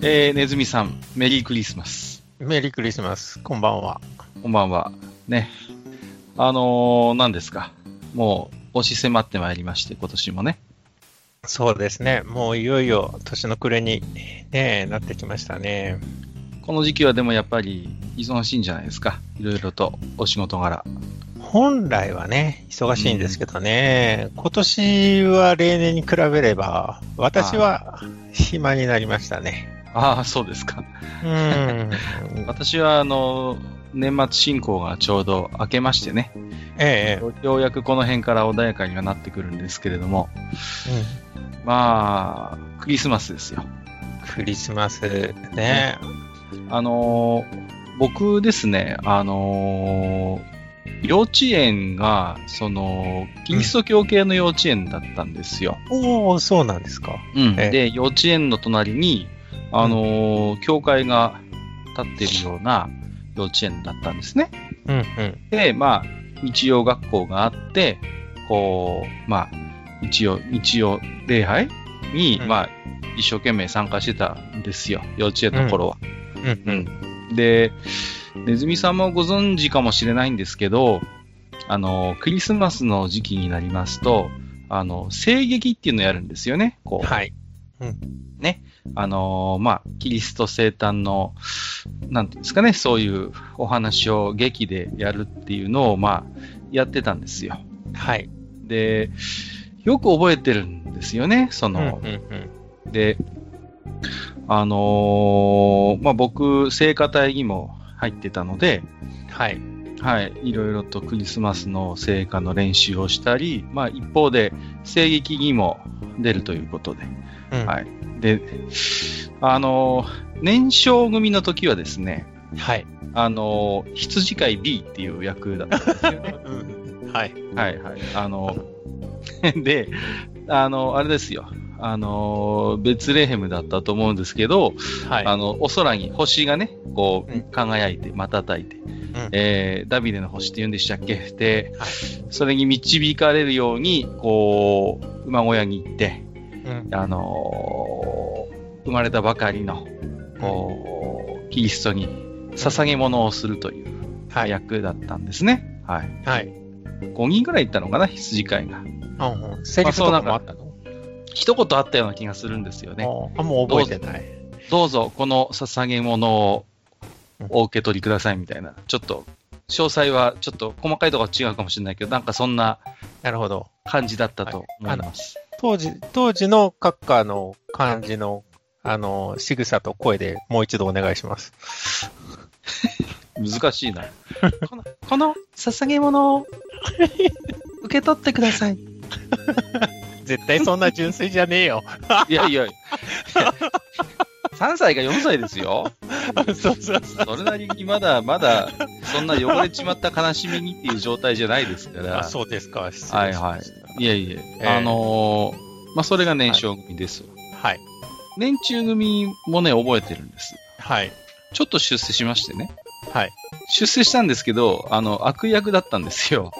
えー、ねずみさん、メリークリスマス。メリークリスマス。こんばんは。こんばんは。ね。あのー、何ですか？もう、押し迫ってまいりまして、今年もね。そうですね。もういよいよ年の暮れに、ね、なってきましたね。この時期はでもやっぱり忙しいんじゃないですか？いろいろとお仕事柄。本来はね、忙しいんですけどね、今年は例年に比べれば、私は暇になりましたね。ああ、そうですか。うん。私は、あの、年末進行がちょうど明けましてね、ええようやくこの辺から穏やかにはなってくるんですけれども、まあ、クリスマスですよ。クリスマスね。あのー僕ですね、あのー幼稚園が、その、キリスト教系の幼稚園だったんですよ。おおそうなんですか。うん。ええで、幼稚園の隣に、あのー教会が立ってるような幼稚園だったんですね。うんうん。で、まあ、日曜学校があって、こう、まあ、日曜、日曜礼拝に、うんまあ、一生懸命参加してたんですよ。幼稚園の頃は。うんうん。で、ネズミさんもご存知かもしれないんですけど、あの、クリスマスの時期になりますと、あの、聖劇っていうのをやるんですよね。こう、はい。あのまあ、キリスト生誕の、なんていうんですかね、そういうお話を劇でやるっていうのを、まあ、やってたんですよ。はい。で、よく覚えてるんですよね、そうんうんの、うん。で、あのーまあ、僕、聖歌隊にも入ってたので、はい。はい、いろいろとクリスマスの聖歌の練習をしたり、まあ、一方で、聖劇にも出るということで、うんはいで、あのー年少組の時はですね、はい。あのー羊飼い B っていう役だったんですよね。うんはい。はいはい。あの、で、あの、あれですよ。あの、ベツレヘムだったと思うんですけど、はい。あの、お空に星がね、こう、うん輝いて、瞬いて、んえーダビデの星って言うんでしたっけ？で、はいそれに導かれるように、こう、馬小屋に行って、うんあのー生まれたばかりの、こう、キリストに捧げ物をするというはい。役だったんですね。はい。はい。5人ぐらい行ったのかな、羊飼いが。うんうん。セリフとかもあったの？一言あったような気がするんですよね。あ、もう覚えてない。どうぞ、この捧げ物をお受け取りくださいみたいな。ちょっと、詳細はちょっと細かいところは違うかもしれないけど、なんかそんななるほど。感じだったと思います。当時、当時の閣下の感じの、あの、仕草と声でもう一度お願いします。難しいな。この、この捧げ物を受け取ってください。絶対そんな純粋じゃねえよ。いやいや、3歳か4歳ですよ。そうそうそう。それなりにまだまだ、そんな汚れちまった悲しみにっていう状態じゃないですから。あ、そうですか。失礼しはいはい。いえいえ、えーあのーまあ、それが年少組です。はい。年中組もね、覚えてるんです。はい。ちょっと出世しましてね。はい。出世したんですけど、あの、悪役だったんですよ。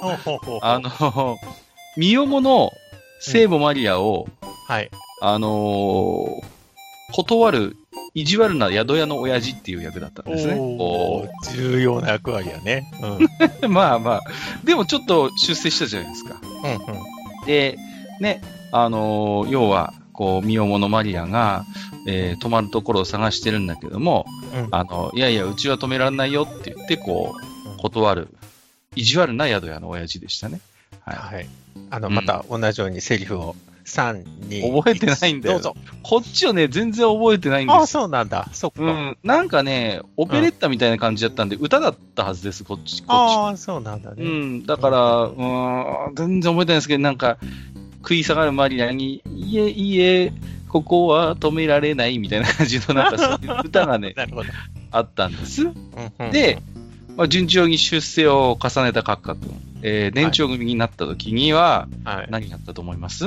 あの、ミヨモの聖母マリアを、はい。あのー断る、意地悪な宿屋の親父っていう役だったんですね。おこー重要な役割やね。うん。うんうまあまあ、でもちょっと出世したじゃないですか。うん。で、ね、あのー要は、こう、ミヨモのマリアが、えー泊まるところを探してるんだけども、うんあの、いやいや、うちは止められないよって言って、こうんう、断る、意地悪な宿屋の親父でしたね。はい。はい。あの、うんまた同じようにセリフを3、2、覚えてないんだよどうぞ。こっちをね、全然覚えてないんああ、ですそうなんだ。そっか。うん。なんかね、オペレッタみたいな感じだったんで、歌だったはずです、こっち。こっああ、そうなんだち。うね。ん。だから、うーん、全然覚えてないですけど、なんか、食い下がるマリアに、いえいえ、ここは止められないみたいな感じの、なんかそういう歌がね。あったんです。で、まあ、順調に出世を重ねた閣下君、えー、年長組になった時には、はい。何やったと思います？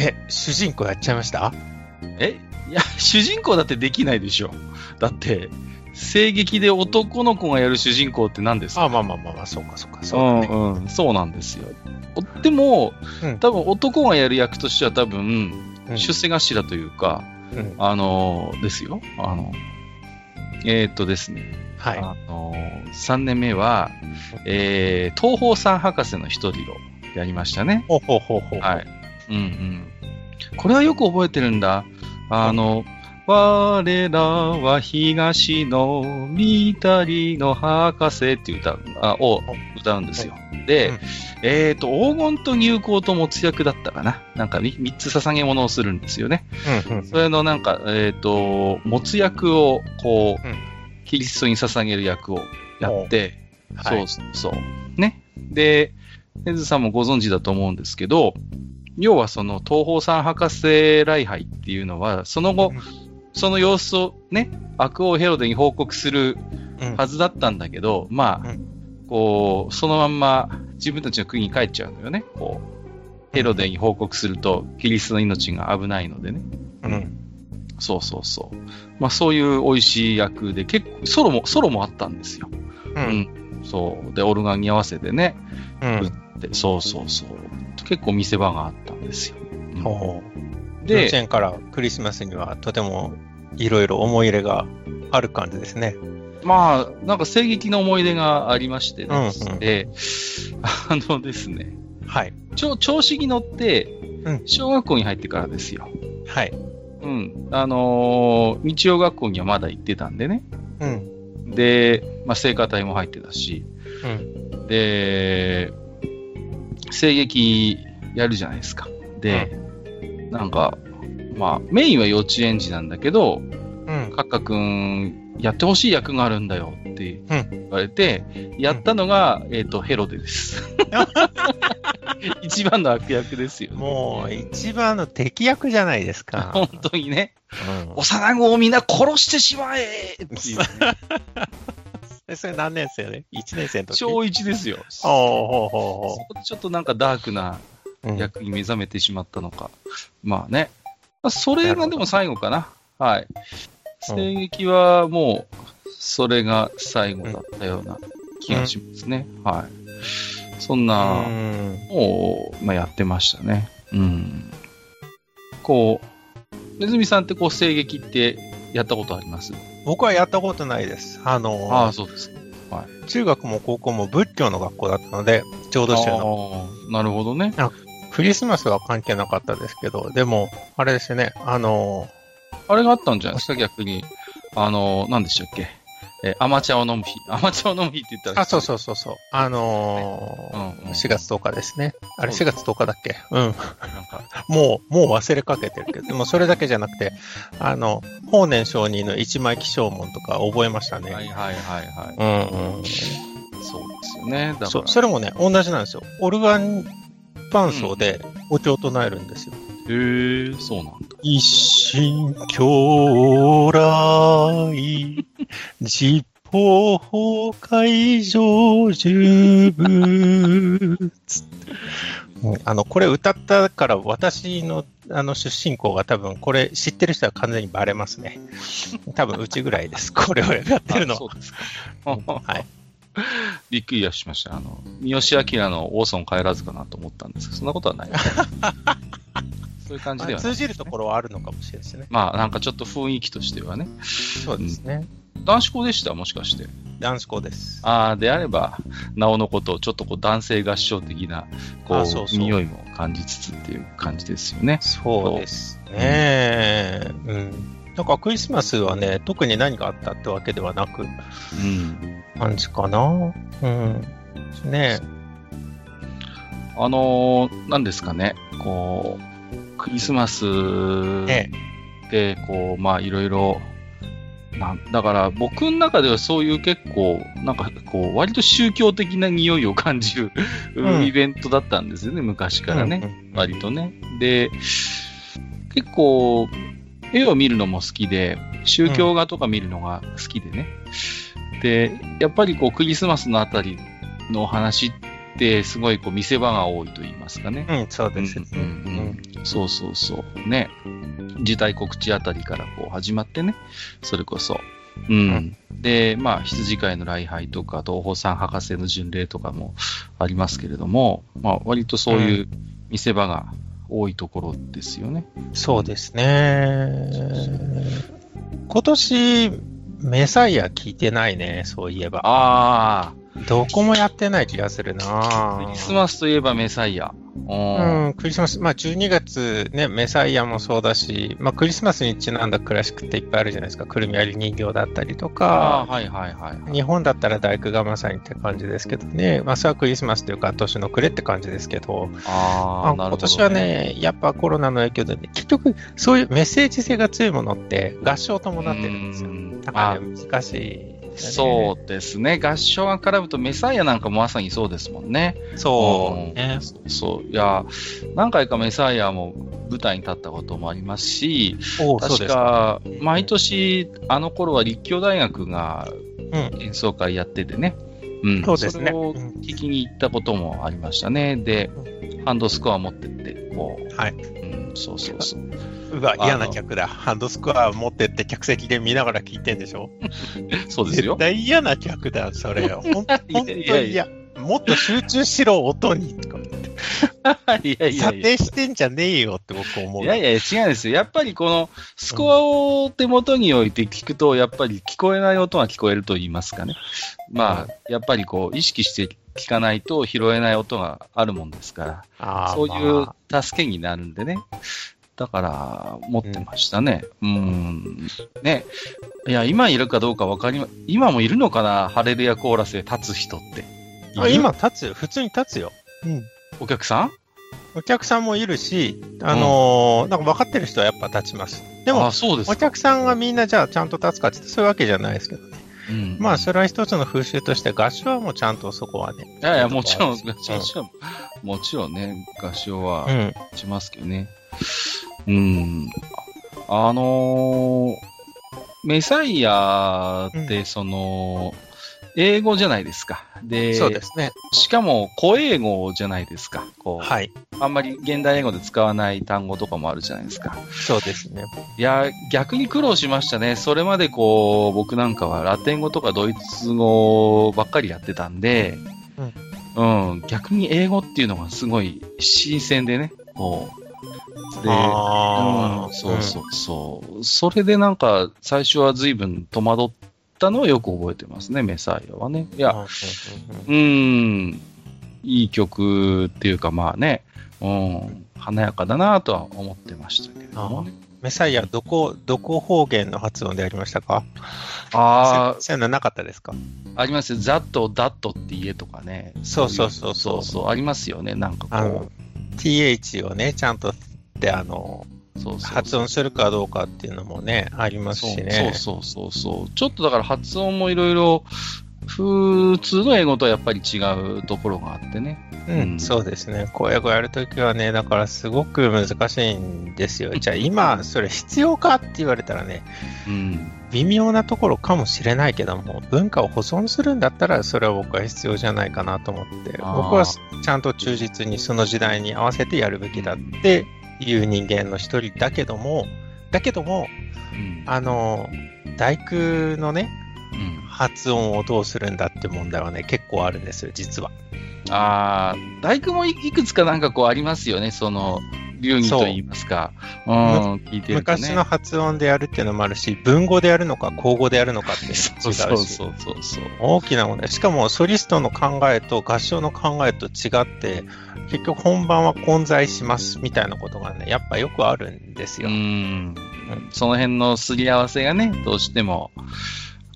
え、主人公やっちゃいました？えいや、主人公だってできないでしょ。だって、声劇で男の子がやる主人公って何ですか？あまあまあまあまあ、そうかそうか、そうね。んうん、そうなんですよ。おでも、うん多分男がやる役としては多分、うん出世頭というか、うん。あのーですよ。あの、えーっとですね。はい。あのー、3年目は、えー、東方三博士の一人をやりましたね。ほうほうほうほう。はい。うんうん。これはよく覚えてるんだ。あの、我らは東の三谷の博士っていう歌あを歌うんですよ。で、うんえっ、と、黄金と入香と没薬だったかな。なんかみ三つ捧げ物をするんですよね。うんうんそれのなんか、えっ、と、没薬を、こう、うんキリストに捧げる役をやって、はいそうそう。ね。で、ヘズさんもご存知だと思うんですけど、要はその東方三博士礼拝っていうのは、その後、その様子をね、悪王ヘロデに報告するうんはずだったんだけど、まあ、うんこう、そのまんま自分たちの国に帰っちゃうのよね。こう、ヘロデに報告すると、キリストの命が危ないのでね。うん。そうそうそう。まあそういう美味しい役で、結構、ソロも、ソロもあったんですよ。う。うんん。そう。で、オルガンに合わせてね。うん。でそうそうそう。結構見せ場があったんですよ。うんほう。幼稚で、園からクリスマスにはとてもいろいろ思い入れがある感じですね。まあ、なんか声劇の思い出がありましてね。うんうんで、あのですね、はい。調調子に乗ってうん、小学校に入ってからですよ。はい。うん。あのー日曜学校にはまだ行ってたんでね。うん。で、まあ、聖歌隊も入ってたし、うん。で、声劇やるじゃないですか。で、なんか、まあ、メインは幼稚園児なんだけど、うん。カッカくん、やってほしい役があるんだよって言われて、やったのが、えっ、と、ヘロデです。一番の悪役ですよ、ね。もう、一番の敵役じゃないですか。本当にね、うん幼子をみんな殺してしまえっていう、ね、え それ何年生ね ?1 年生の時？小1ですよ。ほうほうほちょっとなんかダークな役に目覚めてしまったのか。まあね。まあそれがでも最後かな。はい。うん声劇はもう、それが最後だったような気がしますね。はい。そんな、うんを、まあ、やってましたね。うん。こう、ネズミさんってこう、声劇ってやったことあります？僕はやったことないです。あの、ああ、そうです。中学も高校も仏教の学校だったので、浄土宗の。ああなるほどね。クリスマスは関係なかったですけど、でも、あれですよね、あの、あれがあったんじゃないですか、逆に。あの、何でしたっけ。えー、アマチャを飲む日。アマチャを飲む日って言ったら。あ、そうそうそうそう、あのうんうんー、4月10日ですね。あれ、4そう月10日だっけ？うん。なんか、もう、もう忘れかけてるけど、でもそれだけじゃなくて、あの、法然上人の一枚起請文とか覚えましたね。はいはいはいはい。うんうん。そうですよね。だから。そう、それもね、同じなんですよ。オルガン伴奏でお経を唱えるんですよ。へえ、そうなんだ。一心狂来、実法崩壊上十分。あの、これ歌ったから私のあの出身校が多分これ知ってる人は完全にバレますね。多分うちぐらいです。これをやってるの。はい。びっくりはしました。あの、三好明のオーソン帰らずかなと思ったんですけど、そんなことはない。そういう感じではない。通じるところはあるのかもしれないですね。まあ、なんかちょっと雰囲気としてはね。そうですね。男子校でした？もしかして。男子校です。ああ、であれば、なおのことをちょっとこう男性合唱的な、こう、あそうそう匂いも感じつつっていう感じですよね。そうですね。うん。なんかクリスマスはね、特に何があったってわけではなく、うん。感じかな。うん。ねあのー、何ですかね、こう、クリスマスえで、こう、まあ、いろいろ、なんだから、僕の中ではそういう結構、なんか、こう、割と宗教的な匂いを感じる、うんイベントだったんですよね、昔からね。うん割とね。で、結構、絵を見るのも好きで、宗教画とか見るのが好きでね。で、やっぱりこう、クリスマスのあたりの話って、すごいこう、見せ場が多いと言いますかね。うん、そうです。うんうんうんそうそうそう。ね。時代告知あたりからこう始まってね。それこそ。うん。で、まあ、羊飼いの礼拝とか、東方三博士の巡礼とかもありますけれども、まあ、割とそういう見せ場が多いところですよね。そうですね。今年、メサイア聞いてないね、そういえば。ああどこもやってない気がするあ、なクリスマスといえばメサイア。うんうん、クリスマス、まあ12月ね、メサイアもそうだし、まあクリスマスにちなんだクラシックっていっぱいあるじゃないですか。くるみ割り人形だったりとあか、ーはいはいはいはい。日本だったら大工がまさにって感じですけどね。まあそれはクリスマスというか年の暮れって感じですけど、ああ、なるほど、今年は、ね、やっぱコロナの影響でね、結局そういうメッセージ性が強いものって合唱伴ってるんですよ。うんだからね、難しいですよね。そうですね。合唱が絡むとメサイアなんかもまさにそうですもんね。そうね。そう。いや、何回かメサイアも舞台に立ったこともありますし、確か。か、毎年、あの頃は立教大学がうん。演奏会やっててね。うん。そうですねれを聞きに行ったこともありましたね。で、ハンドスコア持ってって、こう。はい。うん、そうそうそう。うわ、嫌な客だ。ハンドスコア持ってって客席で見ながら聞いてんでしょ？そうですよ絶。対嫌な客だ、それ。ほんほんといやい嫌。もっと集中しろ、音に。とか いやいや査いや。定してんじゃねえよって僕思う。いやいや、違うんですよ。やっぱりこのスコアを手元に置いて聞くと、やっぱり聞こえない音が聞こえると言いますかね。まあ、やっぱりこう、意識して聞かないと拾えない音があるもんですから、そういうまあ助けになるんでね。だから、持ってましたね。うん。ね。いや、今いるかどうかわかりま、今もいるのかな？ハレルヤコーラスで立つ人って。あ今立つ？よ。普通に立つよ。うん。お客さん？お客さんもいるし、あのーなんか分かってる人はやっぱ立ちます。でもで。お客さんがみんなじゃあちゃんと立つかって言ってそういうわけじゃないですけどね。うんまあ、それは一つの風習として、合唱はもうちゃんとそこはね。いやいや、もちろん、うんもちろん、もちろんね、合唱はうん。しますけどね。うん。あのーメサイアって、その、英語じゃないですか。で、そうですね。しかも、古英語じゃないですか。こう、はい。あんまり現代英語で使わない単語とかもあるじゃないですか。そうですね。いや、逆に苦労しましたね。それまでこう、僕なんかはラテン語とかドイツ語ばっかりやってたんで、うん、逆に英語っていうのがすごい新鮮でね、こう。で、あうん、そうそうそう。それでなんか、最初は随分戸惑ったのをよく覚えてますね、メサイアはね。いいや、うん、いい曲っていうかまあね、うん、華やかだなとは思ってましたけれどもね。メサイア、どこ、どこ方言の発音でありましたか？あせそういうのなかったですか？あ、ありますよ。ザット、ダットって言えとかね。そうそうそうそそううそう、ありますよね。なんかこ、th をね、ちゃんとって、あの、う、そう発音するかどうかっていうのもね、ありますしね。そうそうそうそう。ちょっとだから発音もいろいろ、普通の英語とはやっぱり違うところがあってね。ううんん、そうですね。公約やるときはね、だからすごく難しいんですよ。じゃあ今、それ必要かって言われたらね、うん。微妙なところかもしれないけども、文化を保存するんだったら、それは僕は必要じゃないかなと思って、僕はちゃんと忠実にその時代に合わせてやるべきだっていう人間の一人だけども、だけども、うん。あの、大工のね、うん、発音をどうするんだって問題はね、結構あるんですよ、実は。ああ、大工もいいくつかなんかこうありますよね。その、流儀と言いますか。うん、聞いてるとね。昔の発音でやるっていうのもあるし、文語でやるのか、口語でやるのかっていうそうのも違し、そううそうそうそう。大きな問題。しかも、ソリストの考えと合唱の考えと違って、結局本番は混在しますみたいなことがね、やっぱよくあるんですうよ。ん。その辺のすり合わせがね、どうしても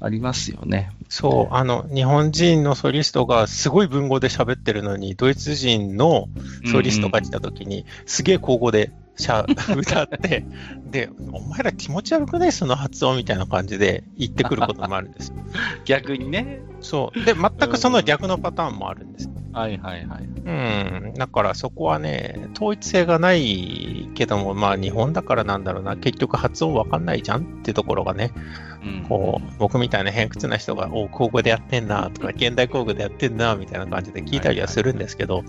ありますよね。そう、あの、日本人のソリストがすごい文語で喋ってるのに、ドイツ人のソリストが来た時に、すげえ口語でしゃ 歌って、で、お前ら気持ち悪くない？その発音みたいな感じで言ってくることもあるんですよ。逆にね。そう。で、全くその逆のパターンもあるんです。はいはいはい。うん。だからそこはね、統一性がないけども、まあ日本だからなんだろうな、結局発音わかんないじゃんってところがね、うん、こう、僕みたいな偏屈な人が、お口語でやってんなとか、現代口語でやってんなみたいな感じで聞いたりはするんですけど、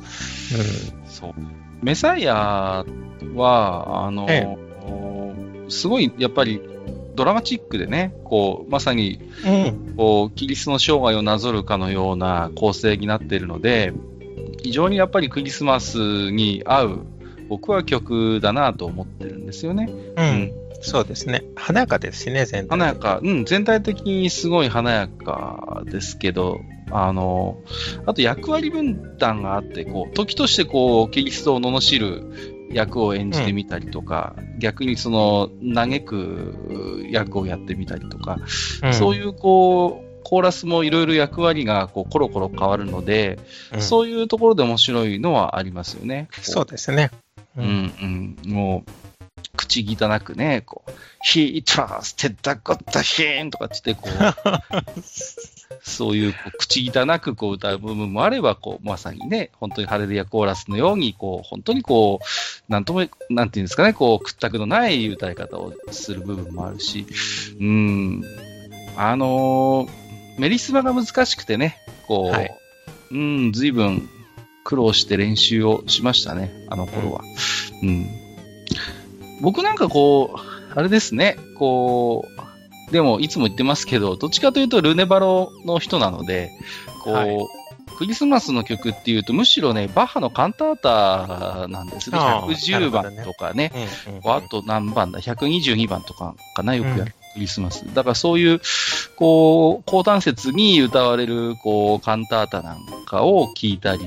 そう。メサイアは、あの、えすごい、やっぱり、ドラマチックでね、こう、まさに。こう、キリストの生涯をなぞるかのような構成になっているので、非常にやっぱりクリスマスに合う僕は曲だなと思ってるんですよね。うん。うんそうですね。華やかですしね、全体。華やか、うん、全体的にすごい華やかですけど、あの、あと役割分担があって、こう、時としてこう、キリストを罵る役を演じてみたりとか、逆にその、嘆く役をやってみたりとか、うんそういうこう、コーラスもいろいろ役割がこうコロコロ変わるので、うんそういうところで面白いのはありますよね。こそうですね。うんうん、もう、口汚くね、こう、He trusted the God him とかって言って、こう、そういうこう口汚くこう歌う部分もあれば、こう、まさにね、本当にハレルヤコーラスのように、こう、本当にこう、なんとも、なんていうんですかね、こう、屈託のない歌い方をする部分もあるし、うん、あのーメリスマが難しくてね、こう、はいうん、随分苦労して練習をしましたね、あの頃は。うん。僕なんかこう、あれですね、こう、でもいつも言ってますけど、どっちかというとルネバロの人なので、こう、はいクリスマスの曲っていうと、むしろね、バッハのカンタータなんですね。ああ110番なるほどねとかね。うんうんあと何番だ ?122 番とかかな？よくやる、クリスマス。だからそういう、こう、高単節に歌われる、こう、カンタータなんかを聞いたり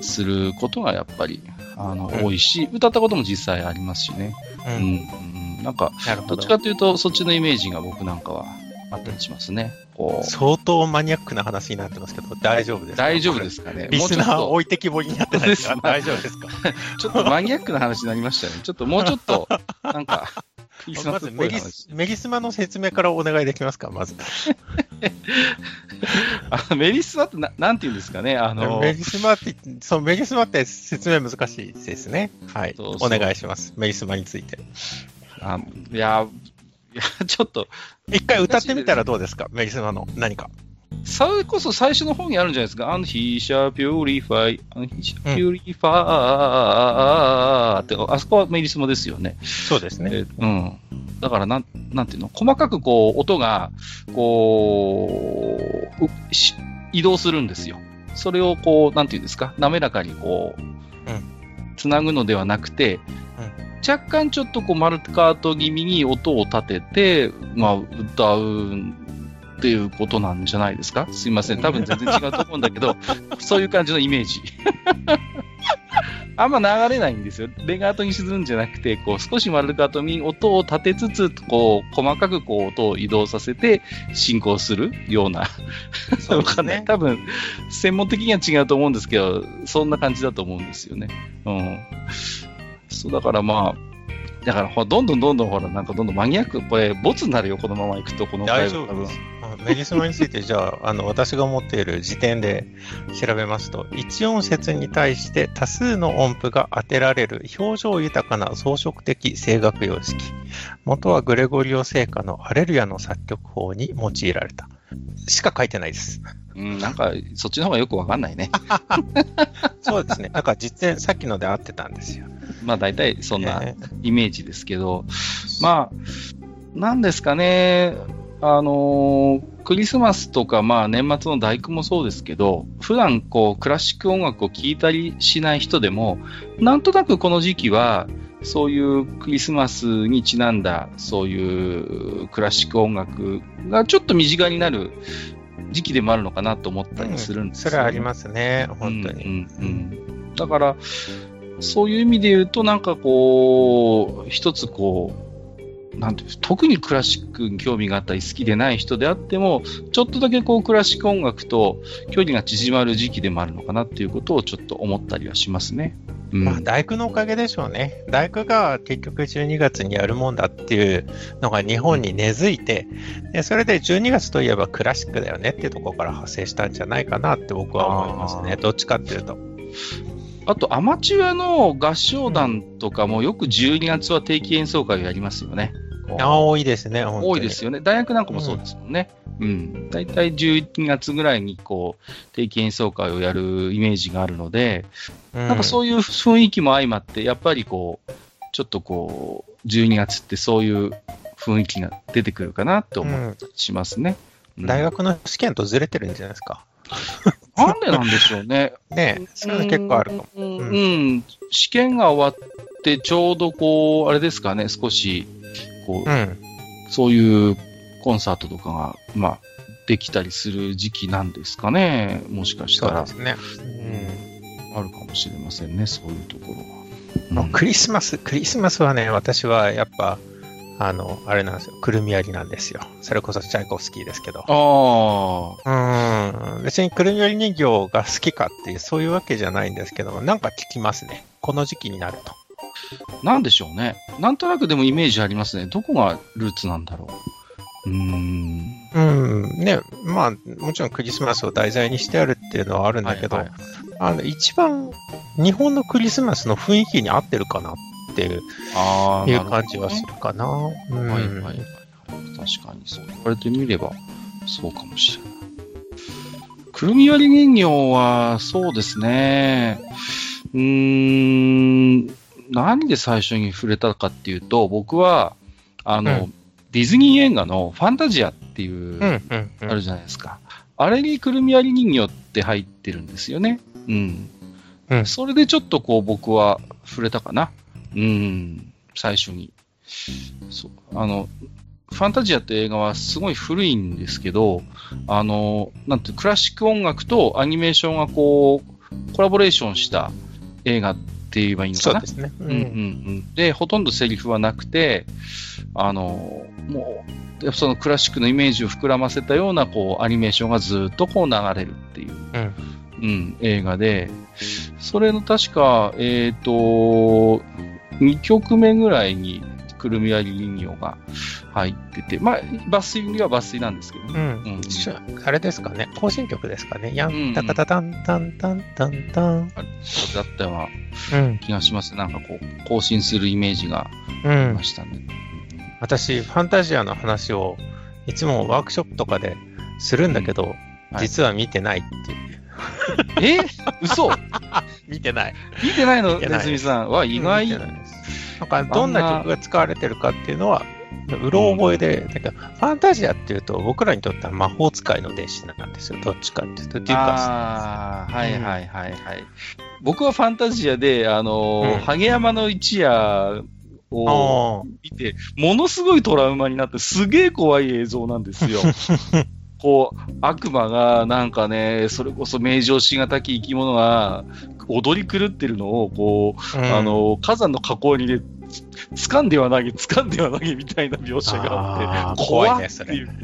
することがやっぱり、あの、うん多いし、歌ったことも実際ありますしね。ううんん、うんなんか、どどっち。かというと、そっちのイメージが僕なんかはあったりしますね。こう、相当マニアックな話になってますけど、大丈夫ですか？大丈夫ですかね？リスナーもうちょっと置いてきぼりになってないですか大丈夫ですかちょっとマニアックな話になりましたね。ちょっともうちょっと、なんか、クリスマまスっずメギスぽい話。メギスマの説明からお願いできますか？まず。あメリスマってななんて言うんですかね？あの、メギスマって、そう、メギスマって説明難しいですね。はい。そうそうお願いします。メギスマについて。あいや、いや、ちょっっと、一回歌ってみたらどうですか？メギスマの何か。それこそ最初の方にあるんじゃないですか？And he shall purify, and he shall purify って、あそこはメリスマですよね。そうですね。えうん。だからなん、なんていうの？細かくこう、音が、こう、うし移動するんですよ。それをこう、なんていうんですか？滑らかにこう、つなぐのではなくて、若干ちょっとこう、マルカート気味に音を立てて、まあ、歌うっていうことなんじゃないですか？すいません。多分全然違うと思うんだけど、そういう感じのイメージ。あんま流れないんですよ。レガートに沈むんじゃなくて、こう少しマルカートに音を立てつつ、こう細かくこう音を移動させて進行するような。そうか。ね。多分、専門的には違うと思うんですけど、そんな感じだと思うんですよね。うん。そう、だからまあ、だからほら、どんどんどんどんほら、なんかどんどんマニアック、これ、ボツになるよ、このまま行くと、この大丈夫です。あメギスマについて、じゃあ、あの、私が持っている時点で調べますと、一音節に対して多数の音符が当てられる表情豊かな装飾的声楽様式。元はグレゴリオ聖歌のアレルヤの作曲法に用いられた。しか書いてないです。うん、なんか、そっちの方がよくわかんないね。そうですね。なんか実演、さっきので合ってたんですよ。まあ、大体そんなえイメージですけど、まあ、なんですかね、あのークリスマスとか、まあ、年末の大工もそうですけど、普段こう、クラシック音楽を聴いたりしない人でも、なんとなくこの時期は、そういうクリスマスにちなんだ、そういうクラシック音楽がちょっと身近になる時期でもあるのかなと思ったりするんですよ、それはありますね。本当に。うんうんうん、だから、そういう意味で言うと、なんかこう、一つこう、なんていう特にクラシックに興味があったり好きでない人であっても、ちょっとだけこうクラシック音楽と距離が縮まる時期でもあるのかなっていうことをちょっと思ったりはしますね。うんまあ、大工のおかげでしょうね。大工が結局12月にやるもんだっていうのが日本に根付いて、でそれで12月といえばクラシックだよねっていうところから派生したんじゃないかなって僕は思いますね。どっちかっていうと。あと、アマチュアの合唱団とかもよく12月は定期演奏会をやりますよね。多いですね。多いですよね。大学なんかもそうですもんね。うん。大体11月ぐらいにこう、定期演奏会をやるイメージがあるので、うん。なんかそういう雰囲気も相まって、やっぱりこう、ちょっとこう、12月ってそういう雰囲気が出てくるかなって思ったりしますね。うん大学の試験とずれてるんじゃないですか。なんでなんでしょうね。ねそれは結構あるかも。うん、ううん試験が終わって、ちょうどこう、あれですかね、少し、こう、うん。そういうコンサートとかが、まあ、できたりする時期なんですかね。もしかしたらそうで、すね。うん。あるかもしれませんね、そういうところは。うんクリスマス、クリスマスはね、私はやっぱ、あの、あれなんですよ。くるみ割りなんですよ。それこそチャイコフスキーですけど。あうん。別にくるみ割り人形が好きかっていう、そういうわけじゃないんですけども、なんか聞きますね。この時期になると。あ、なんでしょうね。なんとなくでもイメージありますね。どこがルーツなんだろう。うーん。うん。ね、まあ、もちろんクリスマスを題材にしてあるっていうのはあるんだけど、はいはいあの、一番日本のクリスマスの雰囲気に合ってるかなっていうああ、いう感じはするかな。うん。はいはいはい。確かにそう。言われてみれば、そうかもしれない。くるみ割り人形は、そうですね。うーん、何で最初に触れたかっていうと、僕は、あの、うディズニー映画のファンタジアっていう。あるじゃないですか。あれにくるみ割り人形って入ってるんですよね。うん。うんそれでちょっとこう僕は触れたかな。うん。最初に。そう。あの、ファンタジアって映画はすごい古いんですけど、あの、なんて、クラシック音楽とアニメーションがこう、コラボレーションした映画って言えばいいのかな？そうで。すね。ううんうんうん。で、ほとんどセリフはなくて、あの、もう、でそのクラシックのイメージを膨らませたような、こう、アニメーションがずっとこう流れるっていう、うん。うん、映画で、それの確か、えっ、と、2曲目ぐらいに、くるみ割り人形が入ってて、まあ、抜粋には抜粋なんですけどうね。ん。しゅあれですかね。行進曲ですかね。やうんんたかたたんたんたんたんたん。あそうだったようなうん。気がします。なんかこう、更新するイメージがうんありま。したね。私、ファンタジアの話をいつもワークショップとかでするんだけど、はい実は見てないっていう。え？嘘？見てない。見てないの、見てないねずみさんは意外。なか、どんな曲が使われてるかっていうのは、うろ覚えで、なんか、ファンタジアっていうと、僕らにとっては魔法使いの弟子なんですよ。どっちかっていうと。っていうか、ああ、はいはいはいはい。僕はファンタジアで、あのー、うん山の一夜をあ見て、ものすごいトラウマになって、すげえ怖い映像なんですよ。こう、悪魔が、なんかね、それこそ名城しがたき生き物が踊り狂ってるのを、こう、うんあの、火山の火口にね、つ掴んでは投げ、掴んでは投げみたいな描写があって、怖いねっそれていうね。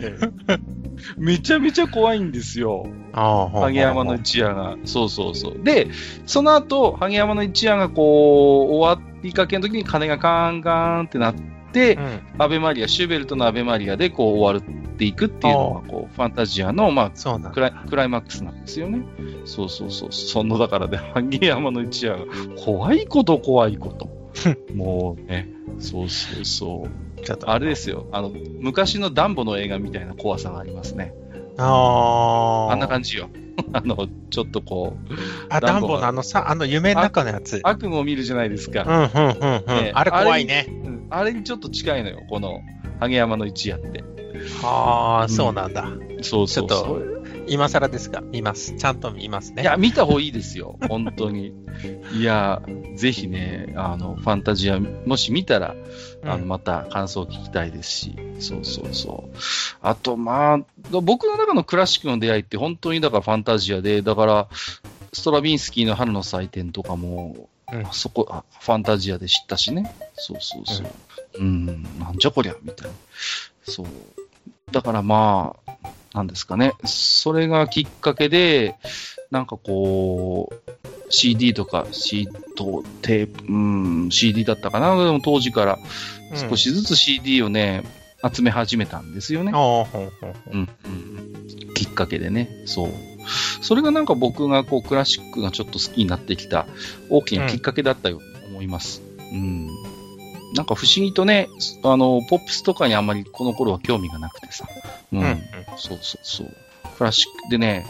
めちゃめちゃ怖いんですよ。ああ、ハゲ山の一夜が。そうそうそう。で、その後、ハゲ山の一夜がこう、終わりかけの時に鐘がカーンカーンってなって、うん。アベマリア、シューベルトのアベマリアでこう終わっていくっていうのが、こう、ファンタジアの、まあ。クライクライマックスなんですよね。そうそうそう。その、だからね、ハゲ山の一夜が、怖いこと怖いこと。もうね、そうそうそう。ちょっと。あれですよ。あの、昔のダンボの映画みたいな怖さがありますね。ああ。あんな感じよ。あの、ちょっとこう、あ、ダンボのあのさ、あの夢の中のやつ。悪夢を見るじゃないですか。うん、うん、うん、うん。ねあれ怖いね。うんあれにちょっと近いのよ、この、ハゲ山の一夜って。ああ、うんそうなんだ。そうそうちょっとそう。今更ですが、見ます。ちゃんと見ますね。いや、見た方がいいですよ、本当に。いや、ぜひね、あの、ファンタジア、もし見たら、あの、うんまた感想を聞きたいですし、そうそうそう。あと、まあ、僕の中のクラシックの出会いって本当にだからファンタジアで、だから、ストラビンスキーの春の祭典とかも、うんそこあ、ファンタジアで知ったしね。そうそうそう。うん、なんじゃこりゃ、みたいな。そう。だからまあ、なんですかね。それがきっかけで、なんかこう、CD とか、シート、テープ、うん、CD だったかな。でも当時から少しずつ CD をね、集め始めたんですよね。うん、うん。きっかけでね。そう。それがなんか僕がこうクラシックがちょっと好きになってきた大きなきっかけだったように思います。うん。なんか不思議とね、あの、ポップスとかにあんまりこの頃は興味がなくてさ。うん。うんうんそうそうそう。クラシックでね、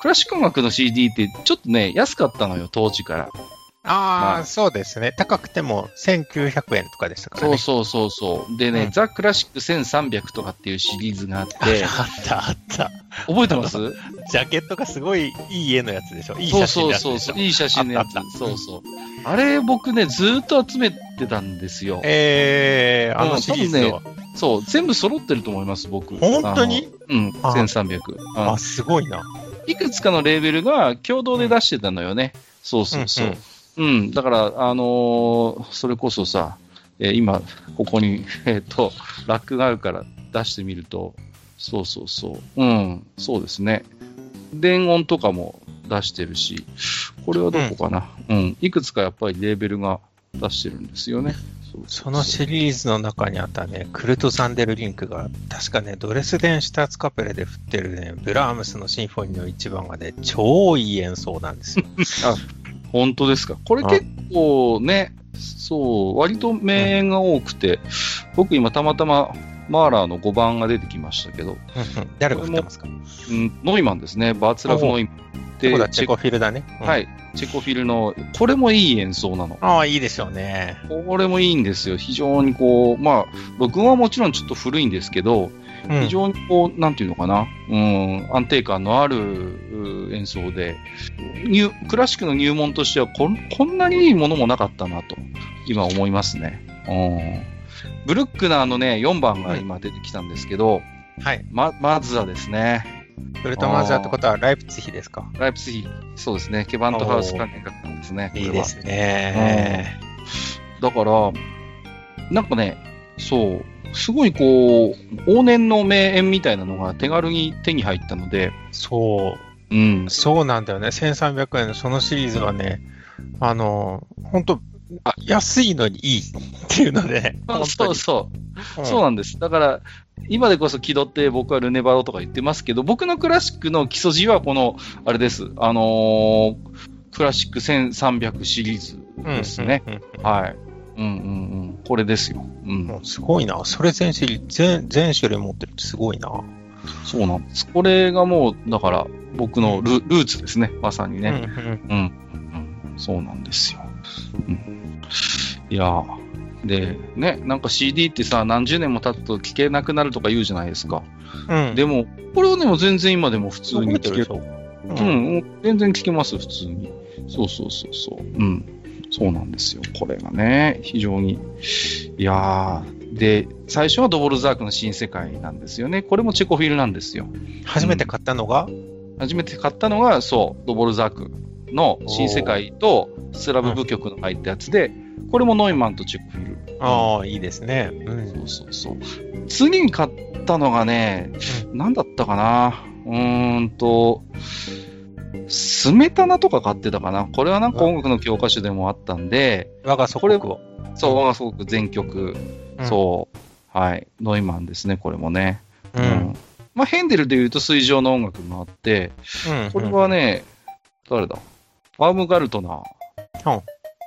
クラシック音楽の CD ってちょっとね、安かったのよ、当時から。ああ、まあそうですね。高くても1900円とかでしたからね。そうそうそうそう。でね、うんザ・クラシック1300とかっていうシリーズがあって、あったあった。覚えてます？ジャケットがすごいいい絵のやつでしょ。いい写真のやつでしょそうそうそう。。いい写真のやつそうそう。あれ僕ね、ずーっと集めてたんですよ。えー、あのシリーズは。そう、全部揃ってると思います、僕。本当に？うん、あ1300。あ、うんすごいな。いくつかのレーベルが共同で出してたのよね。そうそうそう。うん、だから、あのーそれこそさ、えー今、ここに、えっ、と、ラックがあるから出してみると、そうそうそう。うん、そうですね。電音とかも出してるし、これはどこかな。うん、いくつかやっぱりレーベルが出してるんですよね。そのシリーズの中にあったね、クルト・ザンデルリンクが、確かね、ドレスデン・シュターツカペレで振ってるね、ブラームスのシンフォニーの一番がね、超いい演奏なんですよ。本当ですか。これ結構ね、そう、割と名演が多くて、僕今たまたまマーラーの5番が出てきましたけど、誰が振ってますか？うん、ノイマンですね。バーツラフ・ノイマン。で、チェコフィルだね。うんはい。チェコフィルの、これもいい演奏なの。ああ、いいですよね。これもいいんですよ。非常にこう、まあ、録音はもちろんちょっと古いんですけど、うん非常にこう、なんていうのかな、うん、安定感のあるう演奏で、入クラシックの入門としてはこん、こんなにいいものもなかったなと、今思いますね。うん、ブルックナーのね、4番が今出てきたんですけど、はい。ま、まずはですね、ブルトマーザーってことはライプツィヒですか？ライプツィヒ、そうですね、ケバントハウス関係学な。ん。ですね。いいですね。だから、なんかね、そう、すごいこう、往年の名演みたいなのが手軽に手に入ったので、そう。うん、そうなんだよね。1300円のそのシリーズはね、あの、本当あ、安いのにいいっていうので、本当そうにそう、うん。そうなんです。だから、今でこそ気取って僕はルネバロとか言ってますけど、僕のクラシックの基礎字はこの、あれです、あのークラシック1300シリーズですね。うんうんうんはい。うんうんうん。これですよ。うん。もうすごいな。それ全種類、全、全種類持ってるってすごいな。そうなんです。これがもう、だから、僕のルルーツですね。まさにね。うんうんうん。うんそうなんですよ。うん、いやーで、ね、なんか CD ってさ、何十年も経つと聴けなくなるとか言うじゃないですか。うん。でも、これはでも全然今でも普通に聴ける。ょ。うん、もう全然聴けます、普通に。そうそうそうそう。うん。そうなんですよ。これがね、非常に。いやー、で、最初はドボルザークの新世界なんですよね。これもチェコフィルなんですよ。初めて買ったのが、初めて買ったのが、そう、ドボルザークの新世界とスラブ部曲の入ったやつで、これもノイマンとチェコフィル。ああ、いいですね。うん。そうそうそう。次に買ったのがね、なんだったかな。うーんと、スメタナとか買ってたかな。これはなんか音楽の教科書でもあったんで、我が祖国を。そう、我がすごく全曲、うんそう、はい、ノイマンですね、これもね。う。うんん。まあ、ヘンデルで言うと水上の音楽もあって、うん。これはね、誰だ？バームガルトナー。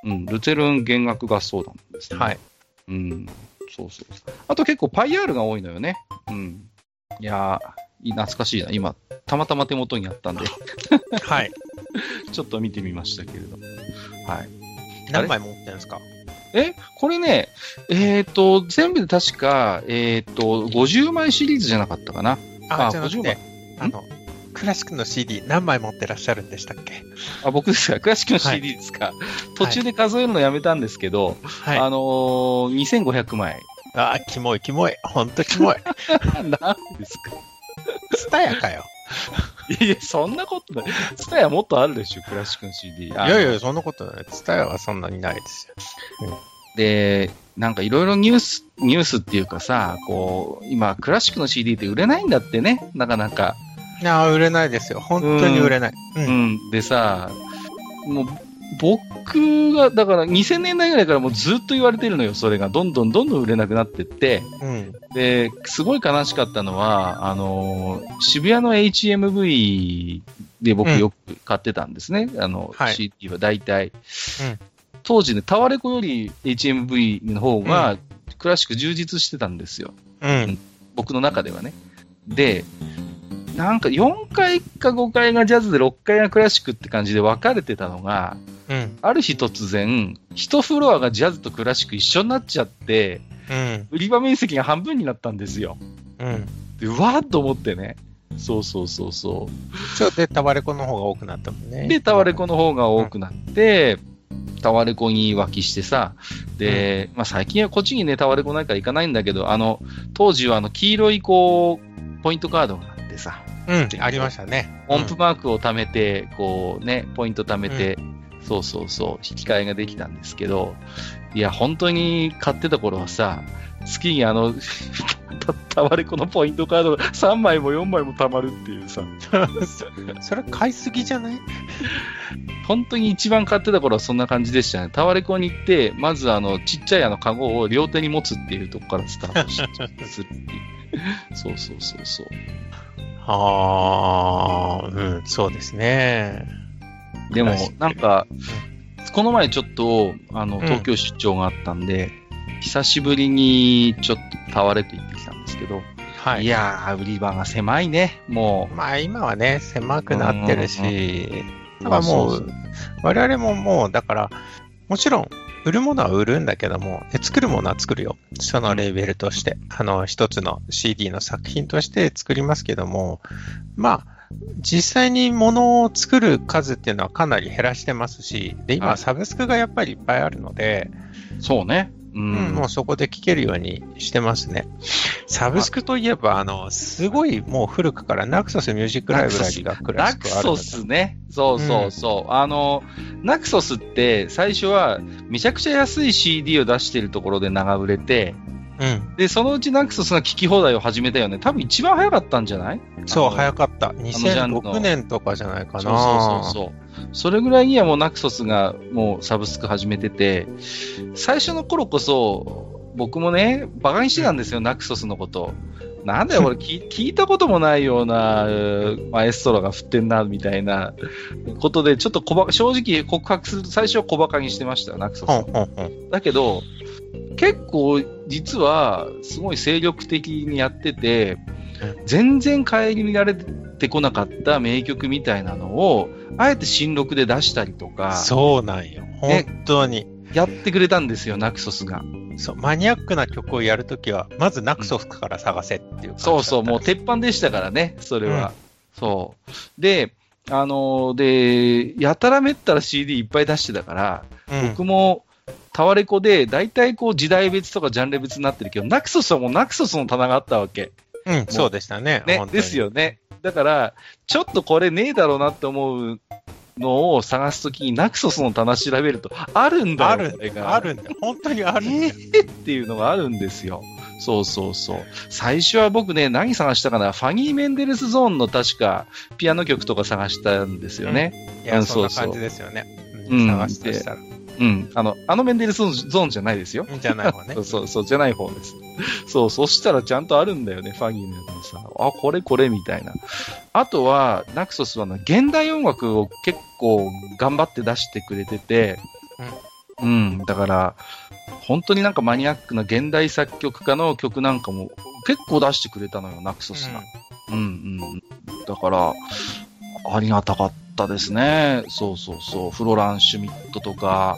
うん、ルテルン弦楽合奏団ですね。はい。うん、そうそう。あと結構パイアールが多いのよね。うん。いやー、懐かしいな。今、たまたま手元にあったんで、はい。ちょっと見てみましたけれど。はい。何枚持ってるんですか？え、これね、えっ、と、全部で確か、えっ、と、50枚シリーズじゃなかったかな。あ、あ50じゃなくて、あの、クラシックの CD 何枚持ってらっしゃるんでしたっけ？あ、僕ですか、クラシックの CD ですか？途中で数えるのやめたんですけど、はい。あのー、2500枚。あ、キモい、キモい。ほんとキモい。何ですか？スタヤかよ。いや、そんなことない。ツタヤもっとあるでしょ、クラシックの CD。いやいや、そんなことない。スタヤはそんなにないですよ。で、なんかいろいろニュース、ニュースっていうかさ、こう、今、クラシックの CD って売れないんだってね、なかなか。いや、売れないですよ。本当に売れない。う。うんん。でさ、もう、僕が、だから2000年代ぐらいからもうずっと言われてるのよ、それが。どんどんどんどん売れなくなってって。うん。で、すごい悲しかったのは、あのー渋谷の HMV で僕うんよく買ってたんですね。あの、はい CD は大体。うん当時ね、タワレコより HMV の方がクラシック充実してたんですよ。うん。僕の中ではね。で、なんか4回か5回がジャズで6回がクラシックって感じで分かれてたのが、うん。ある日突然、一フロアがジャズとクラシック一緒になっちゃって、うん。売り場面積が半分になったんですよ。うん。で、うわーっと思ってね。そうそうそうそちょ、で、タワレコの方が多くなったもんね。う。で、タワレコの方が多くなって、タワレコに浮気してさ、で、まあ最近はこっちにね、タワレコないから行かないんだけど、あの、当時はあの、黄色いこう、ポイントカードがあってさ、うん、ありましたね。音符マークを貯めて、こうね、ポイント貯めて、そうそうそう、引き換えができたんですけど、いや、本当に買ってた頃はさ、月にあの、たタワレコのポイントカードが3枚も4枚も貯まるっていうさ、それ買いすぎじゃない？本当に一番買ってた頃はそんな感じでしたね。タワレコに行って、まずあの、ちっちゃいあの、カゴを両手に持つっていうとこからスタートしするっていう。そうそうそうそう。ああ、うん、そうですね。でもなんか、この前ちょっと、あの、うん東京出張があったんで、久しぶりにちょっとタワレコ行ってきたんですけど、、はいい。やー、売り場が狭いね、もまあ今はね、狭くなってるし、う。だからもそうう、我々ももう、だから、もちろん、売るものは売るんだけども、で作るものは作るよ。そのレーベルとして、あの、一つの CD の作品として作りますけども、まあ、実際に物を作る数っていうのはかなり減らしてますし、で、今、はいサブスクがやっぱりいっぱいあるので、そうね。ううんん。もうそこで聴けるようにしてますね。サブスクといえば、あの、すごいもう古くからナクソスミュージックライブラリがクラナクシックあるのソで。スね。そうそうそう。あの、ナクソスって最初はめちゃくちゃ安い CD を出してるところで長売れて、うん。で、そのうちナクソスが聴き放題を始めたよね。多分一番早かったんじゃない？そう、早かった。ジャンルの2006年とかじゃないかな。そうそうそうそう。それぐらいにはもうナクソスがもうサブスク始めてて、最初の頃こそ、僕もね、バカにしてたんですよ、ナクソスのこと。なんだよ、俺聞、聞いたこともないような、マエストロが振ってんな、みたいなことで、ちょっと小バカ、正直告白すると最初は小バカにしてましたよ、ナクソス。だけど、結構実はすごい精力的にやってて、全然顧みられてこなかった名曲みたいなのを、あえて新録で出したりとか、そうなんよ。本当に。やってくれたんですよ、ナクソスが。そう、マニアックな曲をやるときは、まずナクソスから探せっていう感じだったんそうそう、もう鉄板でしたからね、それは。そう。で、あのーで、やたらめったら CD いっぱい出してたから、うん僕も、タワレコで、大体こう時代別とかジャンル別になってるけど、ナクソスはもうナクソスの棚があったわけ。うん、そうでしたね。ねです。よね。だから、ちょっとこれねえだろうなって思うのを探すときに、ナクソスの棚調べると、あるんだよ、あるこれが。あるんだよ。本当にあるんだえよ。ーっていうのがあるんですよ。そうそうそう。最初は僕ね、何探したかな、ファニー・メンデルスゾーンの確か、ピアノ曲とか探したんですよね。いや、うんそんなそうそう感じですよね。ううんん、探しとしたら。うん。あの、あのメンデルスゾーンじゃないですよ。じゃない方ねそ。う そうそう、じゃない方です。そう、そしたらちゃんとあるんだよね、ファニーのやつさ。あ、これこれみたいな。あとは、ナクソスはね現代音楽を結構頑張って出してくれてて、うん、だから、本当になんかマニアックな現代作曲家の曲なんかも結構出してくれたのよ、ナクソスが。うん、うん。だから、ありがたかったですね。そうそうそう。フロラン・シュミットとか、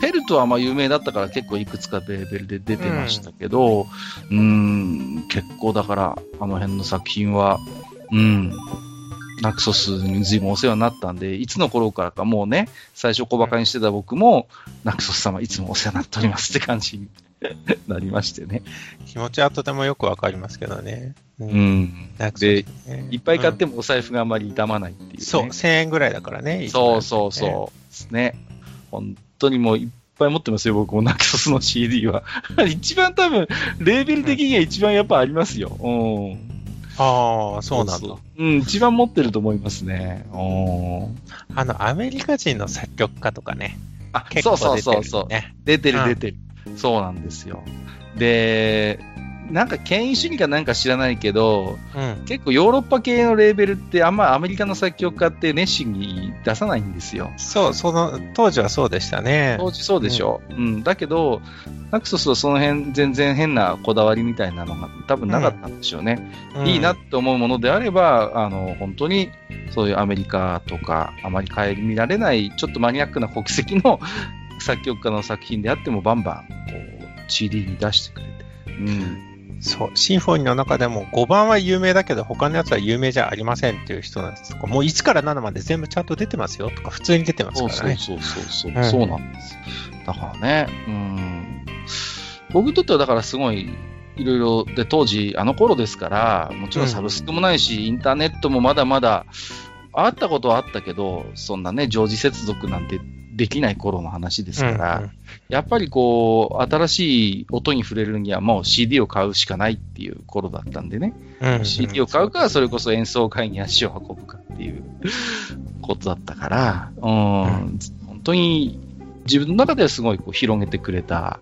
ペルトはまあ有名だったから結構いくつかレーベルで出てましたけど、うーん、結構だから、あの辺の作品は、うん、ナクソスに随分お世話になったんで、いつの頃からかもうね、最初小馬鹿にしてた僕も、ナクソス様いつもお世話になっておりますって感じ。に なりましてね。気持ちはとてもよくわかりますけどね。うう。ん。ナクソスで、ねいっぱい買ってもお財布があまり痛まないっていう、ねそう、1000円ぐらいだからね。そうそうそう。ね。本当にもういっぱい持ってますよ、僕もナクソスの CD は。一番多分、レーベル的には一番やっぱありますよ。うん。ああ、そうなんだ。うん、一番持ってると思いますね。うん。あの、アメリカ人の作曲家とかね。あ、結そうそう構出てるそうそう。ね。出てるうん出てる。そうなんですよ。で、なんか権威主義かなんか知らないけど、うん。結構ヨーロッパ系のレーベルってあんまアメリカの作曲家って熱心に出さないんですよ。そう、その、当時はそうでしたね。当時そうでしょ。うん。だけど、ナクソスはその辺全然変なこだわりみたいなのが多分なかったんでしょうね。うんいいなって思うものであれば、あの、本当にそういうアメリカとか、あまり顧みられない、ちょっとマニアックな国籍の作曲家の作品であってもバンバン、こう、CD に出してくれて。うん。そう、シンフォニーの中でも5番は有名だけど他のやつは有名じゃありませんっていう人なんです。もう1から7まで全部ちゃんと出てますよとか普通に出てますそうからね。そうそうそうそう、うんそうなんです。だからね、うん。僕にとってはだからすごい、いろいろで当時、あの頃ですから、もちろんサブスクもないし、インターネットもまだまだあったことはあったけど、そんなね、常時接続なんてできない頃の話ですから、うんうんやっぱりこう、新しい音に触れるにはもう CD を買うしかないっていう頃だったんでね。うんうん CD を買うか、それこそ演奏会に足を運ぶかっていうことだったから、うん、本当に自分の中ではすごいこう広げてくれた、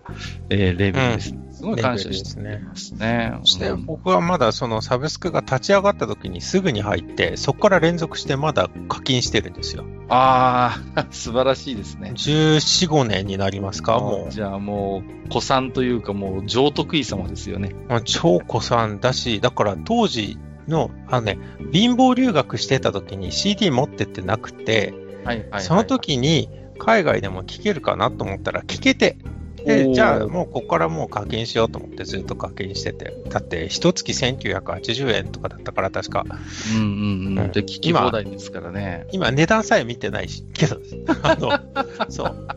えーレベルです。すごい感謝してますね。そしてうん僕はまだそのサブスクが立ち上がった時にすぐに入って、そこから連続してまだ課金してるんですよ。ああ、素晴らしいですね。14、5年になりますかもじゃあもう、古参というかもう上得意様ですよね。超古参だし、だから当時の、あのね、貧乏留学してた時に CD 持ってってなくて、はいはい、はい。その時に海外でも聴けるかなと思ったら聴けて、で、じゃあもうここからもう課金しようと思ってずっと課金してて、だって一月1980円とかだったから確か、うんうんうん。うんで、聞き放題ですからね。今値段さえ見てないし、けど、あの、そう。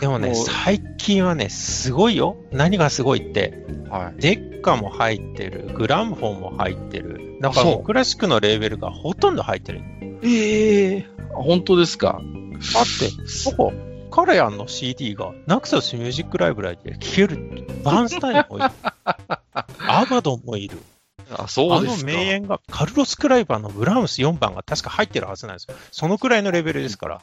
でもね、もう最近はね、すごいよ。何がすごいって、はい。デッカも入ってる、グラムフォンも入ってる。だからクラシックのレーベルがほとんど入ってる。ええ本当ですか？だって、そこ、カレアンの CD が、ナクサスミュージックライブラリで聴ける。バーンスタインもいる。アバドンもいる。あ、そうあのですか。名演が、カルロス・クライバーのブラームス4番が確か入ってるはずなんですよ。そのくらいのレベルですから。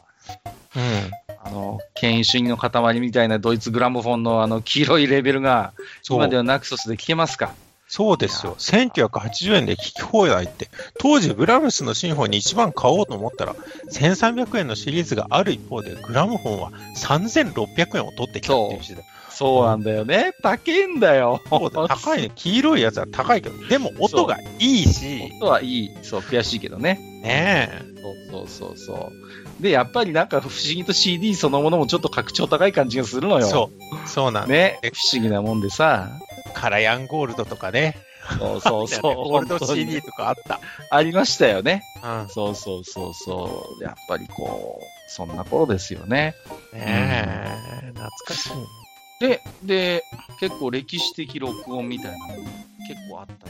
うん。あの、権威主義の塊みたいなドイツグラムフォンのあの黄色いレベルが、そう今ではナクソスで聞けますかそうですよ。1980円で聞き放題って。当時、ブラームスのシンフォニー一番買おうと思ったら、1300円のシリーズがある一方で、グラムフォンは3600円を取ってきたっていう時代。そうなんだよね。高いんだよ。高いね。黄色いやつは高いけど、でも音がいいし、音はいい。そう、悔しいけどね。ねえ。そうそうそうそう。で、やっぱりなんか不思議と CD そのものもちょっと格調高い感じがするのよ。そう。そうなんだ。ね。え不思議なもんでさ。カラヤンゴールドとかね。そうそうそう。ゴールド CD とかあった。ありましたよね。うん。そうそうそうそう。やっぱりこう、そんな頃ですよね。ねえ。懐かしい。で、で、結構歴史的録音みたいなのも結構あった